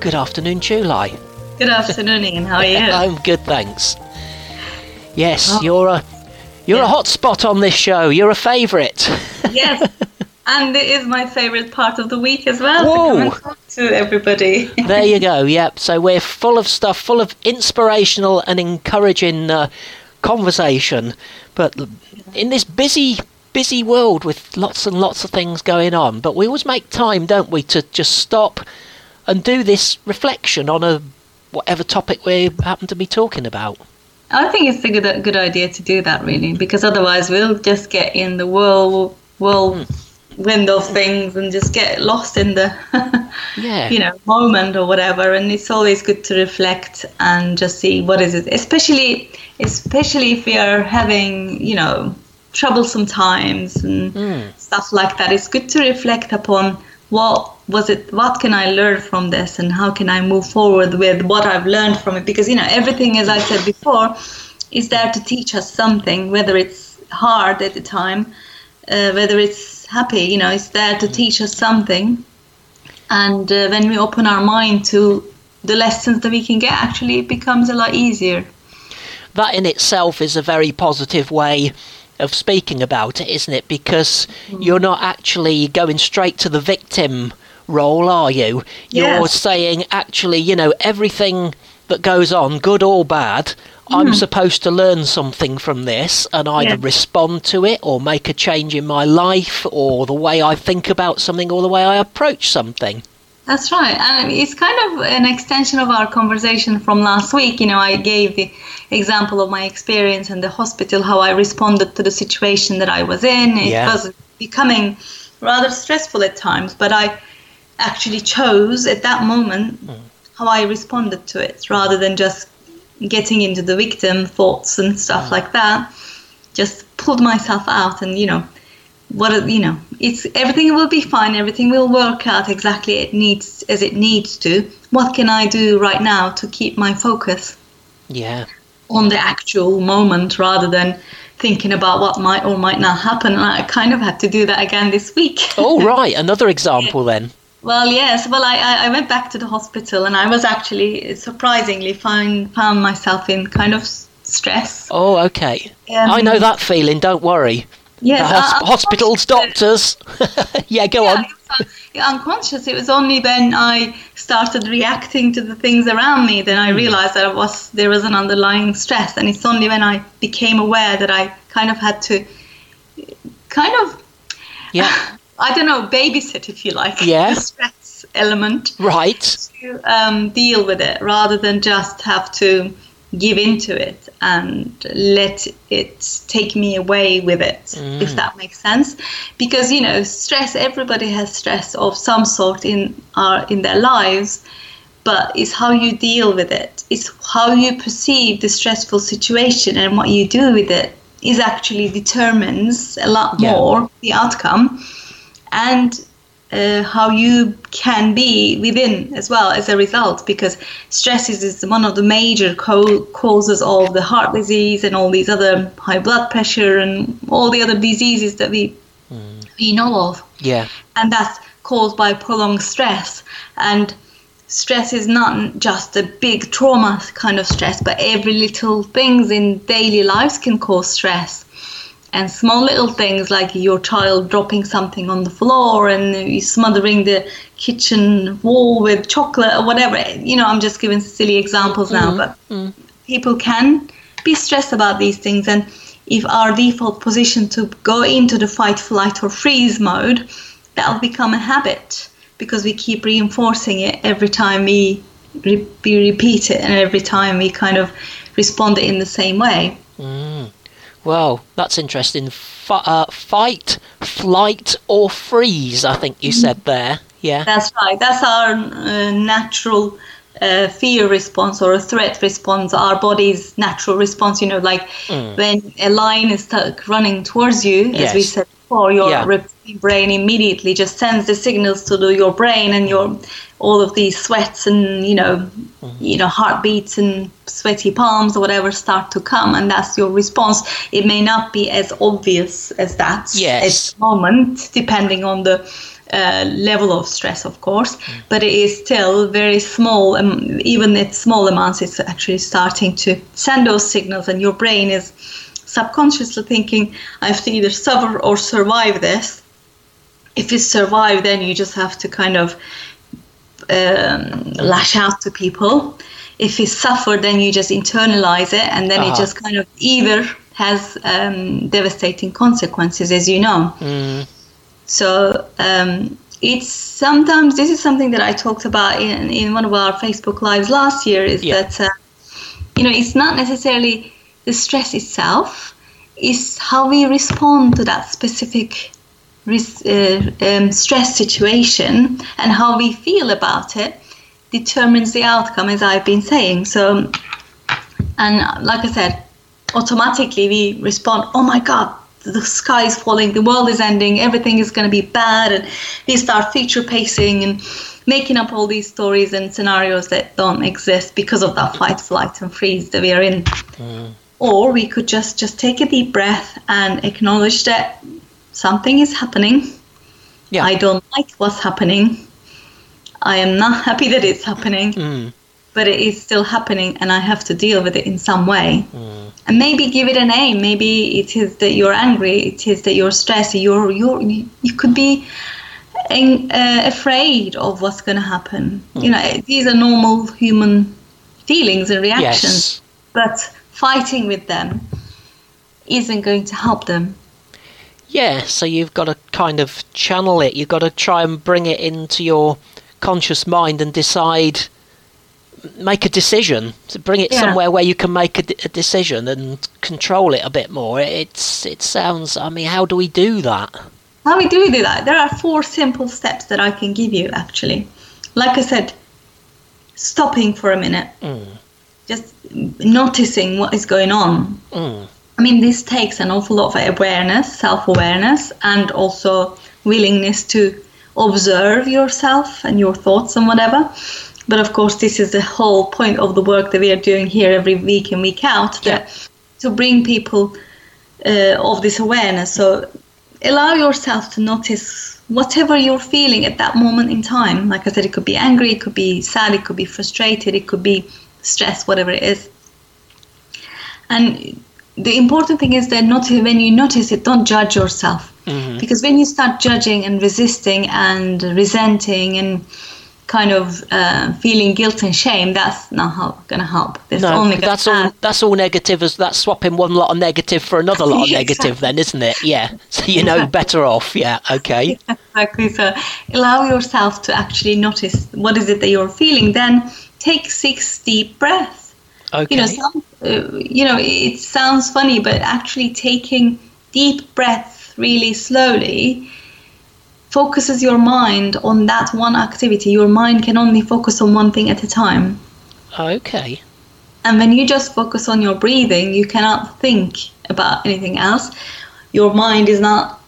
Good afternoon, Tulay. Good afternoon, Ian. How are you? I'm good, thanks. Yes, Oh. you're a you're Yeah. a hot spot on this show. You're a favourite. yes. And it is my favourite part of the week as well to Whoa. talk to everybody. there you go. Yep. So we're full of stuff, full of inspirational and encouraging uh, conversation. But in this busy, busy world with lots and lots of things going on, but we always make time, don't we, to just stop and do this reflection on a whatever topic we happen to be talking about. I think it's a good good idea to do that really, because otherwise we'll just get in the whirl whirlwind of things and just get lost in the Yeah. you know moment or whatever. And it's always good to reflect and just see what is it, especially especially if we are having you know troublesome times and Mm. stuff like that. It's good to reflect upon what was it what can i learn from this and how can i move forward with what i've learned from it? Because you know everything as i said before is there to teach us something whether it's hard at the time uh, whether it's happy you know it's there to teach us something. And uh, when we open our mind to the lessons that we can get actually it becomes a lot easier. That in itself is a very positive way of speaking about it, isn't it? Because you're not actually going straight to the victim role, are you? You're saying, actually, you know, everything that goes on, good or bad, I'm mm-hmm. supposed to learn something from this and either Yes. respond to it or make a change in my life or the way I think about something or the way I approach something. That's right. And it's kind of an extension of our conversation from last week. You know, I gave the example of my experience in the hospital, how I responded to the situation that I was in. It Yeah. was becoming rather stressful at times, but I actually chose at that moment hmm. how I responded to it rather than just getting into the victim thoughts and stuff hmm. like that. Just pulled myself out and, you know, what you know it's everything will be fine everything will work out exactly it needs as it needs to what can i do right now to keep my focus Yeah. on the actual moment rather than thinking about what might or might not happen and i kind of had to do that again this week Oh, right. Another example then. Well yes well I, I went back to the hospital and i was actually surprisingly find, found myself in kind of stress Oh, okay. Um, I know that feeling, don't worry. yes the hos- I- I- hospitals, doctors. yeah, go yeah, on. it was, uh, yeah, unconscious. It was only when I started reacting to the things around me then Hmm. I realized that was there was an underlying stress, and it's only when I became aware that I kind of had to kind of Yeah, I don't know babysit if you like Yeah. the stress element right. to um, deal with it rather than just have to give into it and let it take me away with it if that makes sense because you know stress everybody has stress of some sort in our in their lives but it's how you deal with it it's how you perceive the stressful situation and what you do with it is actually determines a lot Yeah. more the outcome and uh, how you can be within as well as a result because stress is, is one of the major co- causes of the heart disease and all these other high blood pressure and all the other diseases that we we know of. Yeah, and that's caused by prolonged stress. And stress is not just a big trauma kind of stress but every little things in daily lives can cause stress and small little things like your child dropping something on the floor and smothering the kitchen wall with chocolate or whatever you know i'm just giving silly examples now mm-hmm. but mm-hmm. people can be stressed about these things. And if our default position to go into the fight, flight, or freeze mode, that'll become a habit because we keep reinforcing it every time we, re- we repeat it and every time we kind of respond in the same way. Well, that's interesting. F- uh, fight, flight, or freeze, I think you said there. Yeah. That's right. That's our uh, natural uh, fear response or a threat response, our body's natural response. You know, like mm. when a lion is stuck running towards you, yes. as we said before, your yeah. brain immediately just sends the signals to the, your brain and your all of these sweats and you know, mm. you know, heartbeats and sweaty palms or whatever start to come, and that's your response. It may not be as obvious as that yes. at the moment, depending on the uh, level of stress, of course, mm. but it is still very small. Um, even at small amounts, it's actually starting to send those signals, and your brain is subconsciously thinking, I have to either suffer or survive this. If you survive, then you just have to kind of um, lash out to people. If you suffer, then you just internalize it, and then uh-huh. it just kind of either has um, devastating consequences, as you know. Mm. So um, it's sometimes this is something that I talked about in, in one of our Facebook lives last year. Is yeah. that uh, you know it's not necessarily the stress itself, it's how we respond to that specific um, stress situation and how we feel about it determines the outcome, as I've been saying. So, and like I said, automatically we respond, "Oh my God, the sky is falling, the world is ending, everything is going to be bad, and we start future pacing and making up all these stories and scenarios that don't exist because of that fight, flight, and freeze that we are in. Mm. Or we could just just take a deep breath and acknowledge that something is happening. Yeah. I don't like what's happening. I am not happy that it's happening. Mm but it is still happening and I have to deal with it in some way. Mm. And maybe give it a name. Maybe it is that you're angry, it is that you're stressed, you're, you're, you could be in, uh, afraid of what's going to happen. Mm. You know, these are normal human feelings and reactions, yes. but fighting with them isn't going to help them. Yeah, so you've got to kind of channel it. You've got to try and bring it into your conscious mind and decide make a decision to bring it yeah. somewhere where you can make a, a, decision and control it a bit more it's it sounds i mean how do we do that how we do we do that there are four simple steps that i can give you actually like i said stopping for a minute mm. just noticing what is going on mm. I mean this takes an awful lot of awareness self-awareness and also willingness to observe yourself and your thoughts and whatever but of course, this is the whole point of the work that we are doing here every week and week out yeah. to bring people uh, of this awareness. So allow yourself to notice whatever you're feeling at that moment in time. Like I said, it could be angry, it could be sad, it could be frustrated, it could be stress, whatever it is. And the important thing is that not when you notice it, don't judge yourself. Mm-hmm. Because when you start judging and resisting and resenting and kind of uh, feeling guilt and shame, that's not going to help. That's no, only that's all. That's all negative. As that's swapping one lot of negative for another lot of negative. Then, isn't it? Yeah. So you know better off. Yeah. Okay. exactly. So allow yourself to actually notice what is it that you're feeling. Then take six deep breaths. Okay. You know, some, uh, you know, it sounds funny, but actually taking deep breaths really slowly focuses your mind on that one activity. Your mind can only focus on one thing at a time. Okay. And when you just focus on your breathing, you cannot think about anything else. Your mind is not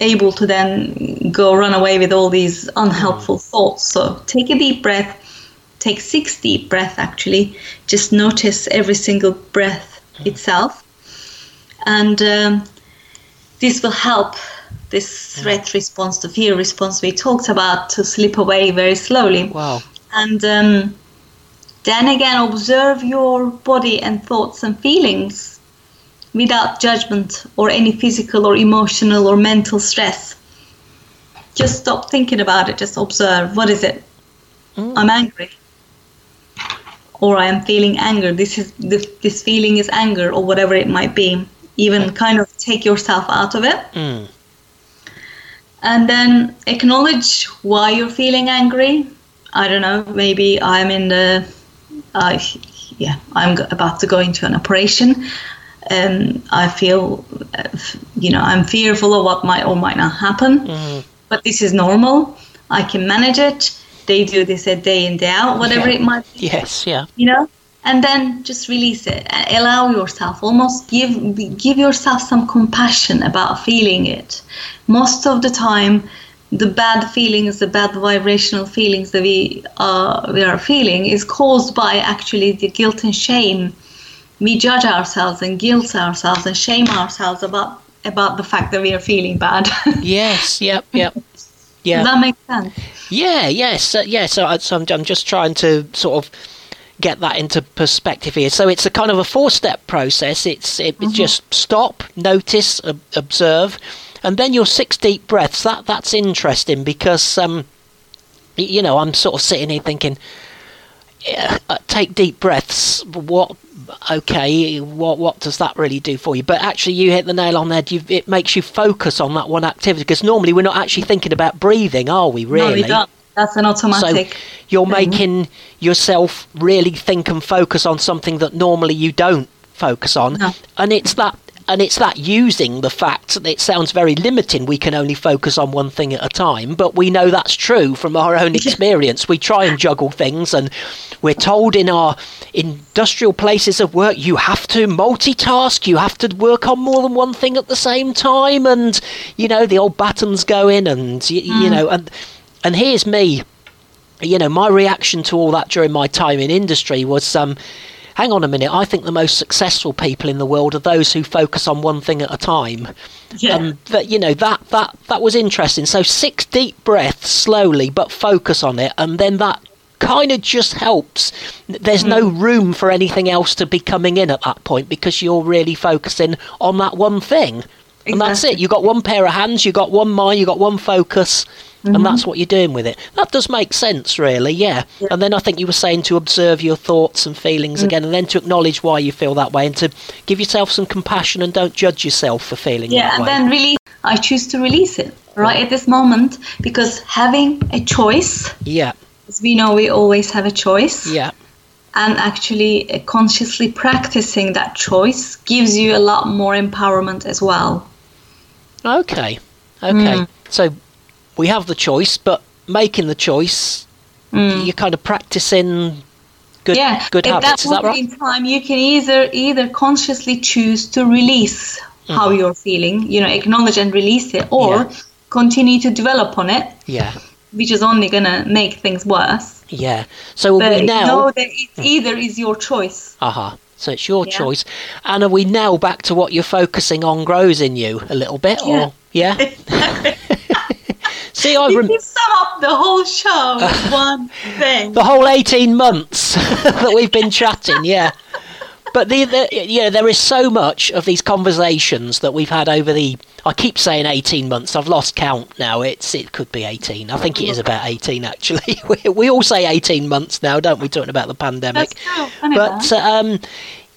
able to then go run away with all these unhelpful mm. thoughts. So take a deep breath. Take six deep breaths actually. Just notice every single breath itself. And um, this will help this threat response, the fear response we talked about, to slip away very slowly. Wow. And um, then again, observe your body and thoughts and feelings without judgment or any physical or emotional or mental stress. Just stop thinking about it, just observe. What is it? Mm. I'm angry. Or I am feeling anger. This is this, this feeling is anger or whatever it might be. Even kind of take yourself out of it. Mm. And then acknowledge why you're feeling angry. I don't know, maybe I'm in the uh, yeah, I'm about to go into an operation. And I feel, uh, you know, I'm fearful of what might or might not happen. Mm. But this is normal. I can manage it. They do this a day in day out, whatever Yeah. it might be Yes, yeah. you know and then just release it allow yourself almost give give yourself some compassion about feeling it most of the time the bad feelings the bad vibrational feelings that we are we are feeling is caused by actually the guilt and shame we judge ourselves and guilt ourselves and shame ourselves about about the fact that we are feeling bad Yes, yep, yep. Does Yeah. that make sense Yeah, yes, uh, yeah. So, I- so I'm, I'm just trying to sort of get that into perspective here. So it's a kind of a four-step process. It's it, it's just stop, notice, ob- observe, and then your six deep breaths. That that's interesting because um, you know, I'm sort of sitting here thinking, yeah, uh, take deep breaths. What? Okay, what what does that really do for you? But actually, you hit the nail on the head. You, it makes you focus on that one activity because normally we're not actually thinking about breathing, are we? Really? no we don't that's an automatic So you're thing. making yourself really think and focus on something that normally you don't focus on, No. and it's that. And it's that using the fact that it sounds very limiting. We can only focus on one thing at a time, but we know that's true from our own experience. We try and juggle things, and we're told in our industrial places of work you have to multitask, you have to work on more than one thing at the same time, and you know the old buttons go in, and y- you know, and and here's me you know, my reaction to all that during my time in industry was, um, hang on a minute, I think the most successful people in the world are those who focus on one thing at a time. yeah And that, you know, that, that, that was interesting. So six deep breaths slowly, but focus on it. And then that kind of just helps. There's no hmm. room for anything else to be coming in at that point because you're really focusing on that one thing. And that's it. Exactly. You got one pair of hands, you've got one mind, you've got one focus, and that's what you're doing with it. That does make sense, really, yeah. And then I think you were saying to observe your thoughts and feelings again, and then to acknowledge why you feel that way, and to give yourself some compassion and don't judge yourself for feeling yeah and way. then really, i choose to release it right at this moment because having a choice yeah, as we know we always have a choice yeah, and actually uh, consciously practicing that choice gives you a lot more empowerment as well okay, okay. Hmm. So we have the choice, but making the choice, you're kind of practicing good, Hmm. yeah good at habits. Is that that right? in time you can either either consciously choose to release how you're feeling you know acknowledge and release it or Mm-hmm. Yeah. continue to develop on it Yeah, which is only gonna make things worse yeah. So but we now. know that it either is your choice Aha. So it's your Yeah. choice. And are we now back to what you're focusing on grows in you a little bit? Yeah. Or yeah? See, I you rem- can sum up the whole show one thing. the whole 18 months that we've been chatting, yeah. But the, the you know there is so much of these conversations that we've had over the I keep saying 18 months. I've lost count now. It's it could be 18 I think it is about 18 actually. We, we all say 18 months now don't we talking about the pandemic? That's true. I know but um,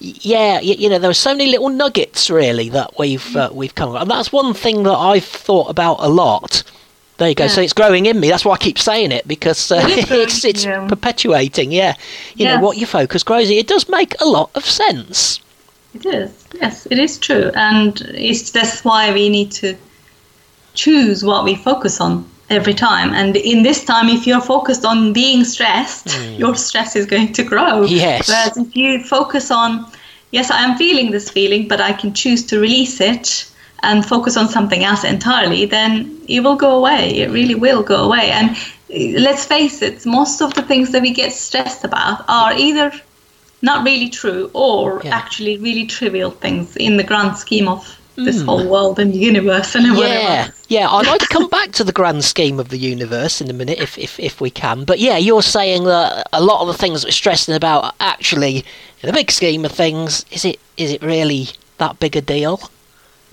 yeah, you, you know, there are so many little nuggets really that we've uh, we've come, and that's one thing that I've thought about a lot. There you go. So it's growing in me. That's why I keep saying it because uh, it's it's in you. perpetuating. Yeah, you know what you focus grows. It does make a lot of sense. It is. Yes, it is true, and it's that's why we need to choose what we focus on every time. And in this time, if you're focused on being stressed, your stress is going to grow. Yes. Whereas if you focus on, yes, I am feeling this feeling, but I can choose to release it and focus on something else entirely, then it will go away. It really will go away. And uh, let's face it, most of the things that we get stressed about are either not really true or Yeah. actually really trivial things in the grand scheme of this whole world and universe and whatever. Yeah, yeah. I'd like to come back to the grand scheme of the universe in a minute, if if if we can. But yeah, you're saying that a lot of the things that we're stressing about are actually, in the big scheme of things, is it is it really that big a deal?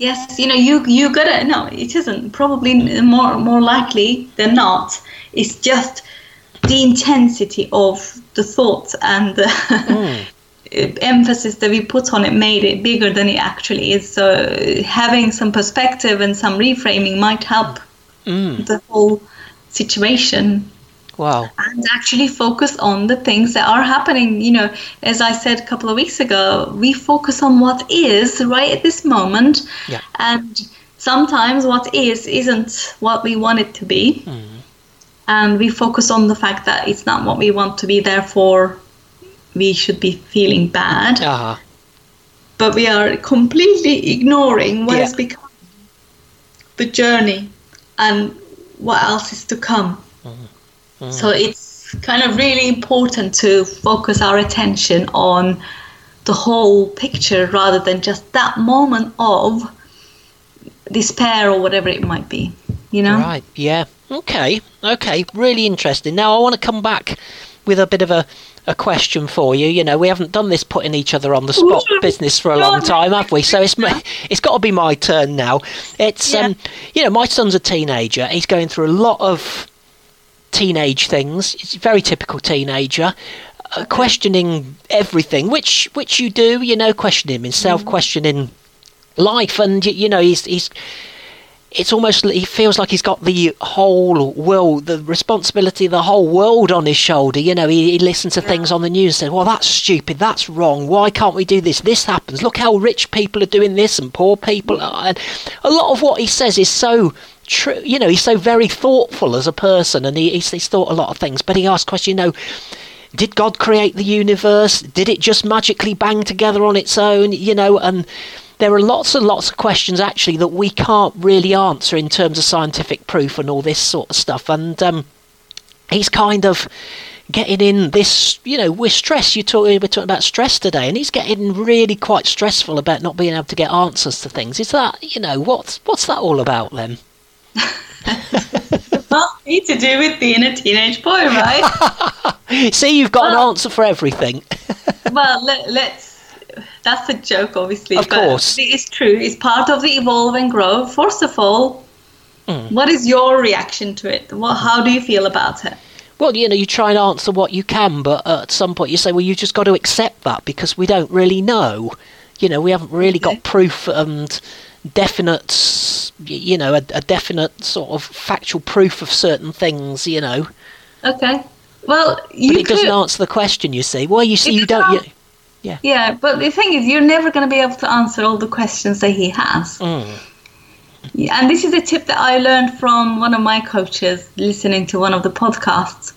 Yes, you know, you you gotta no, it isn't. Probably more more likely than not. It's just the intensity of the thoughts and the mm. emphasis that we put on it made it bigger than it actually is. So having some perspective and some reframing might help mm. the whole situation. Wow. And actually focus on the things that are happening. You know, as I said a couple of weeks ago, we focus on what is right at this moment. Yeah. And sometimes what is isn't what we want it to be. Mm. And we focus on the fact that it's not what we want to be, therefore, we should be feeling bad. Uh-huh. But we are completely ignoring what yeah. has become the journey and what else is to come. Mm-hmm. So it's kind of really important to focus our attention on the whole picture rather than just that moment of despair or whatever it might be. You know? Right. Yeah. Okay. Okay. Really interesting. Now I want to come back with a bit of a a question for you. You know, we haven't done this putting each other on the spot business for a long time, have we? So it's it's got to be my turn now. It's yeah. um, you know, my son's a teenager. He's going through a lot of teenage things. It's very typical teenager. Uh, questioning everything, which which you do, you know, questioning himself, mm. questioning life, and you know, he's he's it's almost he feels like he's got the whole world, the responsibility of the whole world on his shoulder. You know, he, he listens to things on the news and says, "Well, that's stupid. That's wrong. Why can't we do this? This happens. Look how rich people are doing this and poor people." Are. And a lot of what he says is so true. You know, he's so very thoughtful as a person, and he, he's, he's thought a lot of things. But he asked questions. You know, did God create the universe? Did it just magically bang together on its own? You know, and there are lots and lots of questions actually that we can't really answer in terms of scientific proof and all this sort of stuff. And um, he's kind of getting in this, you know, we're stressed. You talk, we're talking about stress today, and he's getting really quite stressful about not being able to get answers to things. Is that, you know, what's what's that all about then? Nothing to do with being a teenage boy, right? See, you've got well, an answer for everything. well, let, us that's a joke, obviously. Of course. It's true. It's part of the evolve and grow. First of all, mm. what is your reaction to it? What, how do you feel about it? Well, you know, you try and answer what you can, but at some point you say, well, you've just got to accept that because we don't really know. You know, we haven't really okay. got proof and definite, you know, a, a definite sort of factual proof of certain things, you know. Okay. Well, you but it could, doesn't answer the question. You see, well, you see, you don't. You, yeah. Yeah, but the thing is, you're never going to be able to answer all the questions that he has. Mm. Yeah, and this is a tip that I learned from one of my coaches listening to one of the podcasts.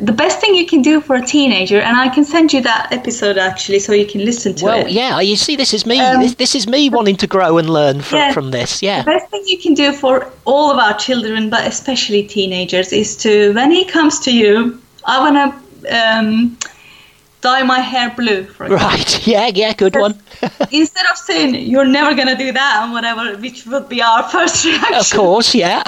The best thing you can do for a teenager, and I can send you that episode actually, so you can listen to well, it. Well, yeah, you see, this is me. Um, this, this, is me wanting to grow and learn from, yeah, from this. Yeah. The best thing you can do for all of our children, but especially teenagers, is to when he comes to you, I want to. Um, dye my hair blue, for example. Right, yeah, yeah, good one. instead of saying, you're never going to do that, and whatever, which would be our first reaction. Of course, yeah.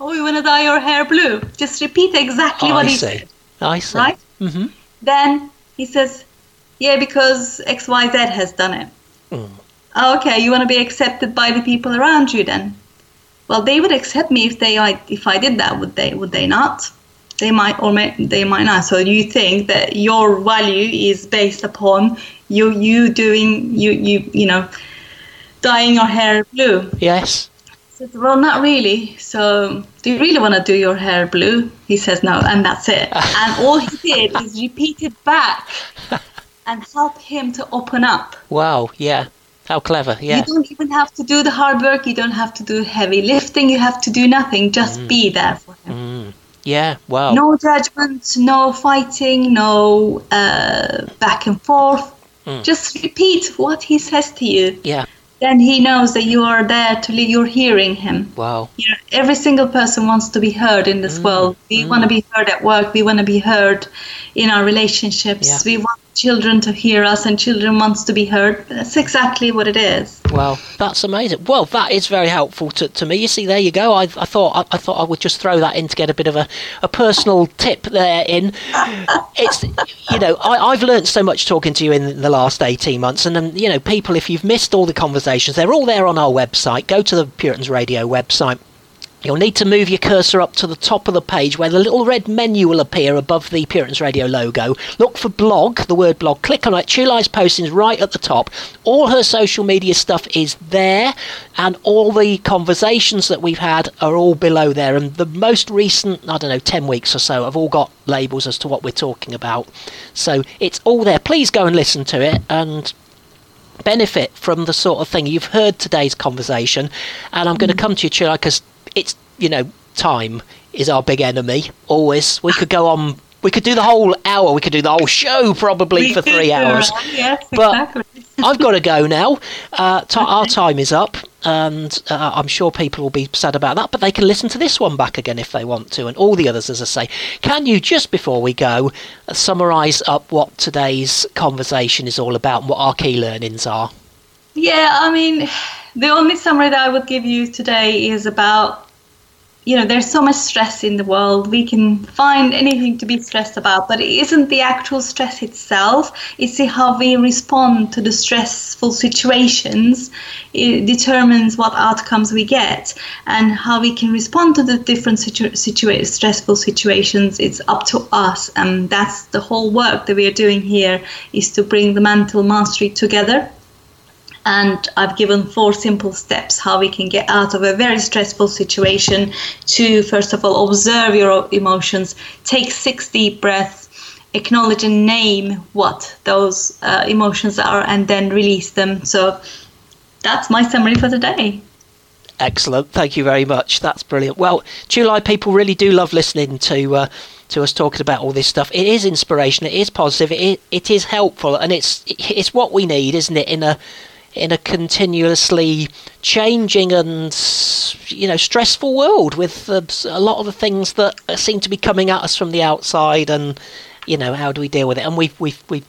Oh, you want to dye your hair blue? Just repeat exactly oh, what I he said. I see. Right? Mm-hmm. Then he says, yeah, because XYZ has done it. Mm. okay, you want to be accepted by the people around you then? Well, they would accept me if they if I did that, would they? Would they not? they might or may, they might not. So you think that your value is based upon you you doing you you you know dyeing your hair blue. Yes. Said, well, not really. So, do you really want to do your hair blue? He says no, and that's it. and all he did is repeat it back and help him to open up. Wow, yeah. How clever, yeah. You don't even have to do the hard work, you don't have to do heavy lifting, you have to do nothing, just mm. be there for him. Mm. Yeah, wow. No judgment, no fighting, no uh, back and forth. Mm. Just repeat what he says to you. Yeah. Then he knows that you are there to you're hearing him. Wow. You know, every single person wants to be heard in this mm. world. We mm. want to be heard at work. We want to be heard in our relationships. Yeah. We want children to hear us and children wants to be heard. That's exactly what it is. Well, that's amazing. Well, that is very helpful to, to me. You see, there you go. I, I thought I, I, thought I would just throw that in to get a bit of a, a personal tip there in. It's you know I, I've learned so much talking to you in the last eighteen months, and um, you know people, if you've missed all the conversations, they're all there on our website. Go to the Puritans Radio website You'll need to move your cursor up to the top of the page where the little red menu will appear above the Appearance Radio logo. Look for blog, the word blog. Click on it. Tulai's posting is right at the top. All her social media stuff is there, and all the conversations that we've had are all below there. And the most recent, I don't know, 10 weeks or so, have all got labels as to what we're talking about. So it's all there. Please go and listen to it and benefit from the sort of thing you've heard today's conversation. And I'm going to mm. come to you, Tulai, because it's you know time is our big enemy. Always, we could go on. We could do the whole hour. We could do the whole show probably We for three hours. Yes, But- exactly. I've got to go now. Uh, ti Our time is up, and uh, I'm sure people will be sad about that. But they can listen to this one back again if they want to, and all the others, as I say. Can you just before we go summarise up what today's conversation is all about and what our key learnings are? Yeah, I mean, the only summary that I would give you today is about, you know, there's so much stress in the world. We can find anything to be stressed about, but it isn't the actual stress itself. It's how we respond to the stressful situations. It determines what outcomes we get, and how we can respond to the different situ- situa- stressful situations. It's up to us, and that's the whole work that we are doing here is to bring the mental mastery together and I've given four simple steps how we can get out of a very stressful situation. To first of all, observe your emotions, take six deep breaths, acknowledge and name what those uh, emotions are, and then release them. So that's my summary for today. Excellent. Thank you very much. That's brilliant. Well, Tulay people really do love listening to uh, to us talking about all this stuff. It is inspirational. It is positive. It it is helpful, and it's it's what we need, isn't it? In a in a continuously changing and you know stressful world with uh, a lot of the things that seem to be coming at us from the outside, and you know how do we deal with it? And we've we've we've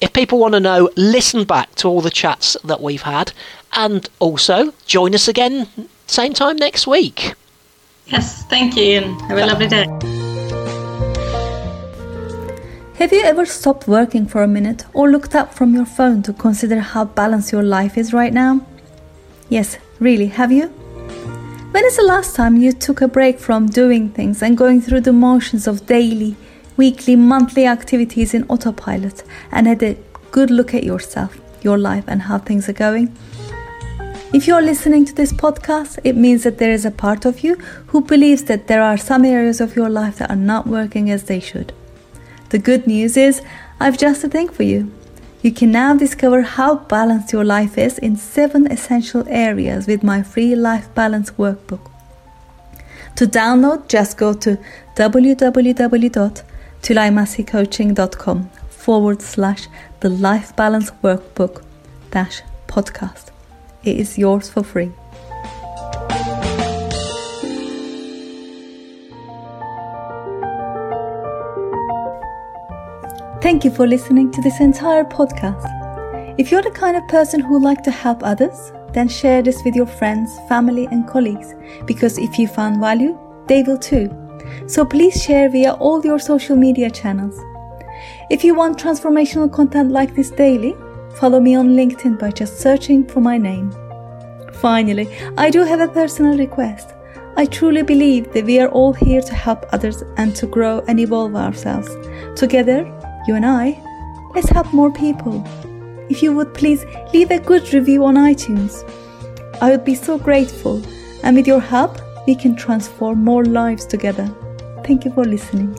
if people want to know, listen back to all the chats that we've had, and also join us again same time next week. Yes, thank you, and have a lovely day. Have you ever stopped working for a minute or looked up from your phone to consider how balanced your life is right now? Yes, really, have you? When is the last time you took a break from doing things and going through the motions of daily, weekly, monthly activities in autopilot and had a good look at yourself, your life, and how things are going? If you're listening to this podcast, it means that there is a part of you who believes that there are some areas of your life that are not working as they should. The good news is, I've just a thing for you. You can now discover how balanced your life is in seven essential areas with my free Life Balance Workbook. To download, just go to www.tulaimassicoaching.com forward slash the Life Balance Workbook dash podcast. It is yours for free. Thank you for listening to this entire podcast. If you're the kind of person who like to help others, then share this with your friends, family, and colleagues because if you found value, they will too. So please share via all your social media channels. If you want transformational content like this daily, follow me on LinkedIn by just searching for my name. Finally, I do have a personal request. I truly believe that we are all here to help others and to grow and evolve ourselves. Together, you and I, let's help more people. If you would please leave a good review on iTunes, I would be so grateful. And with your help, we can transform more lives together. Thank you for listening.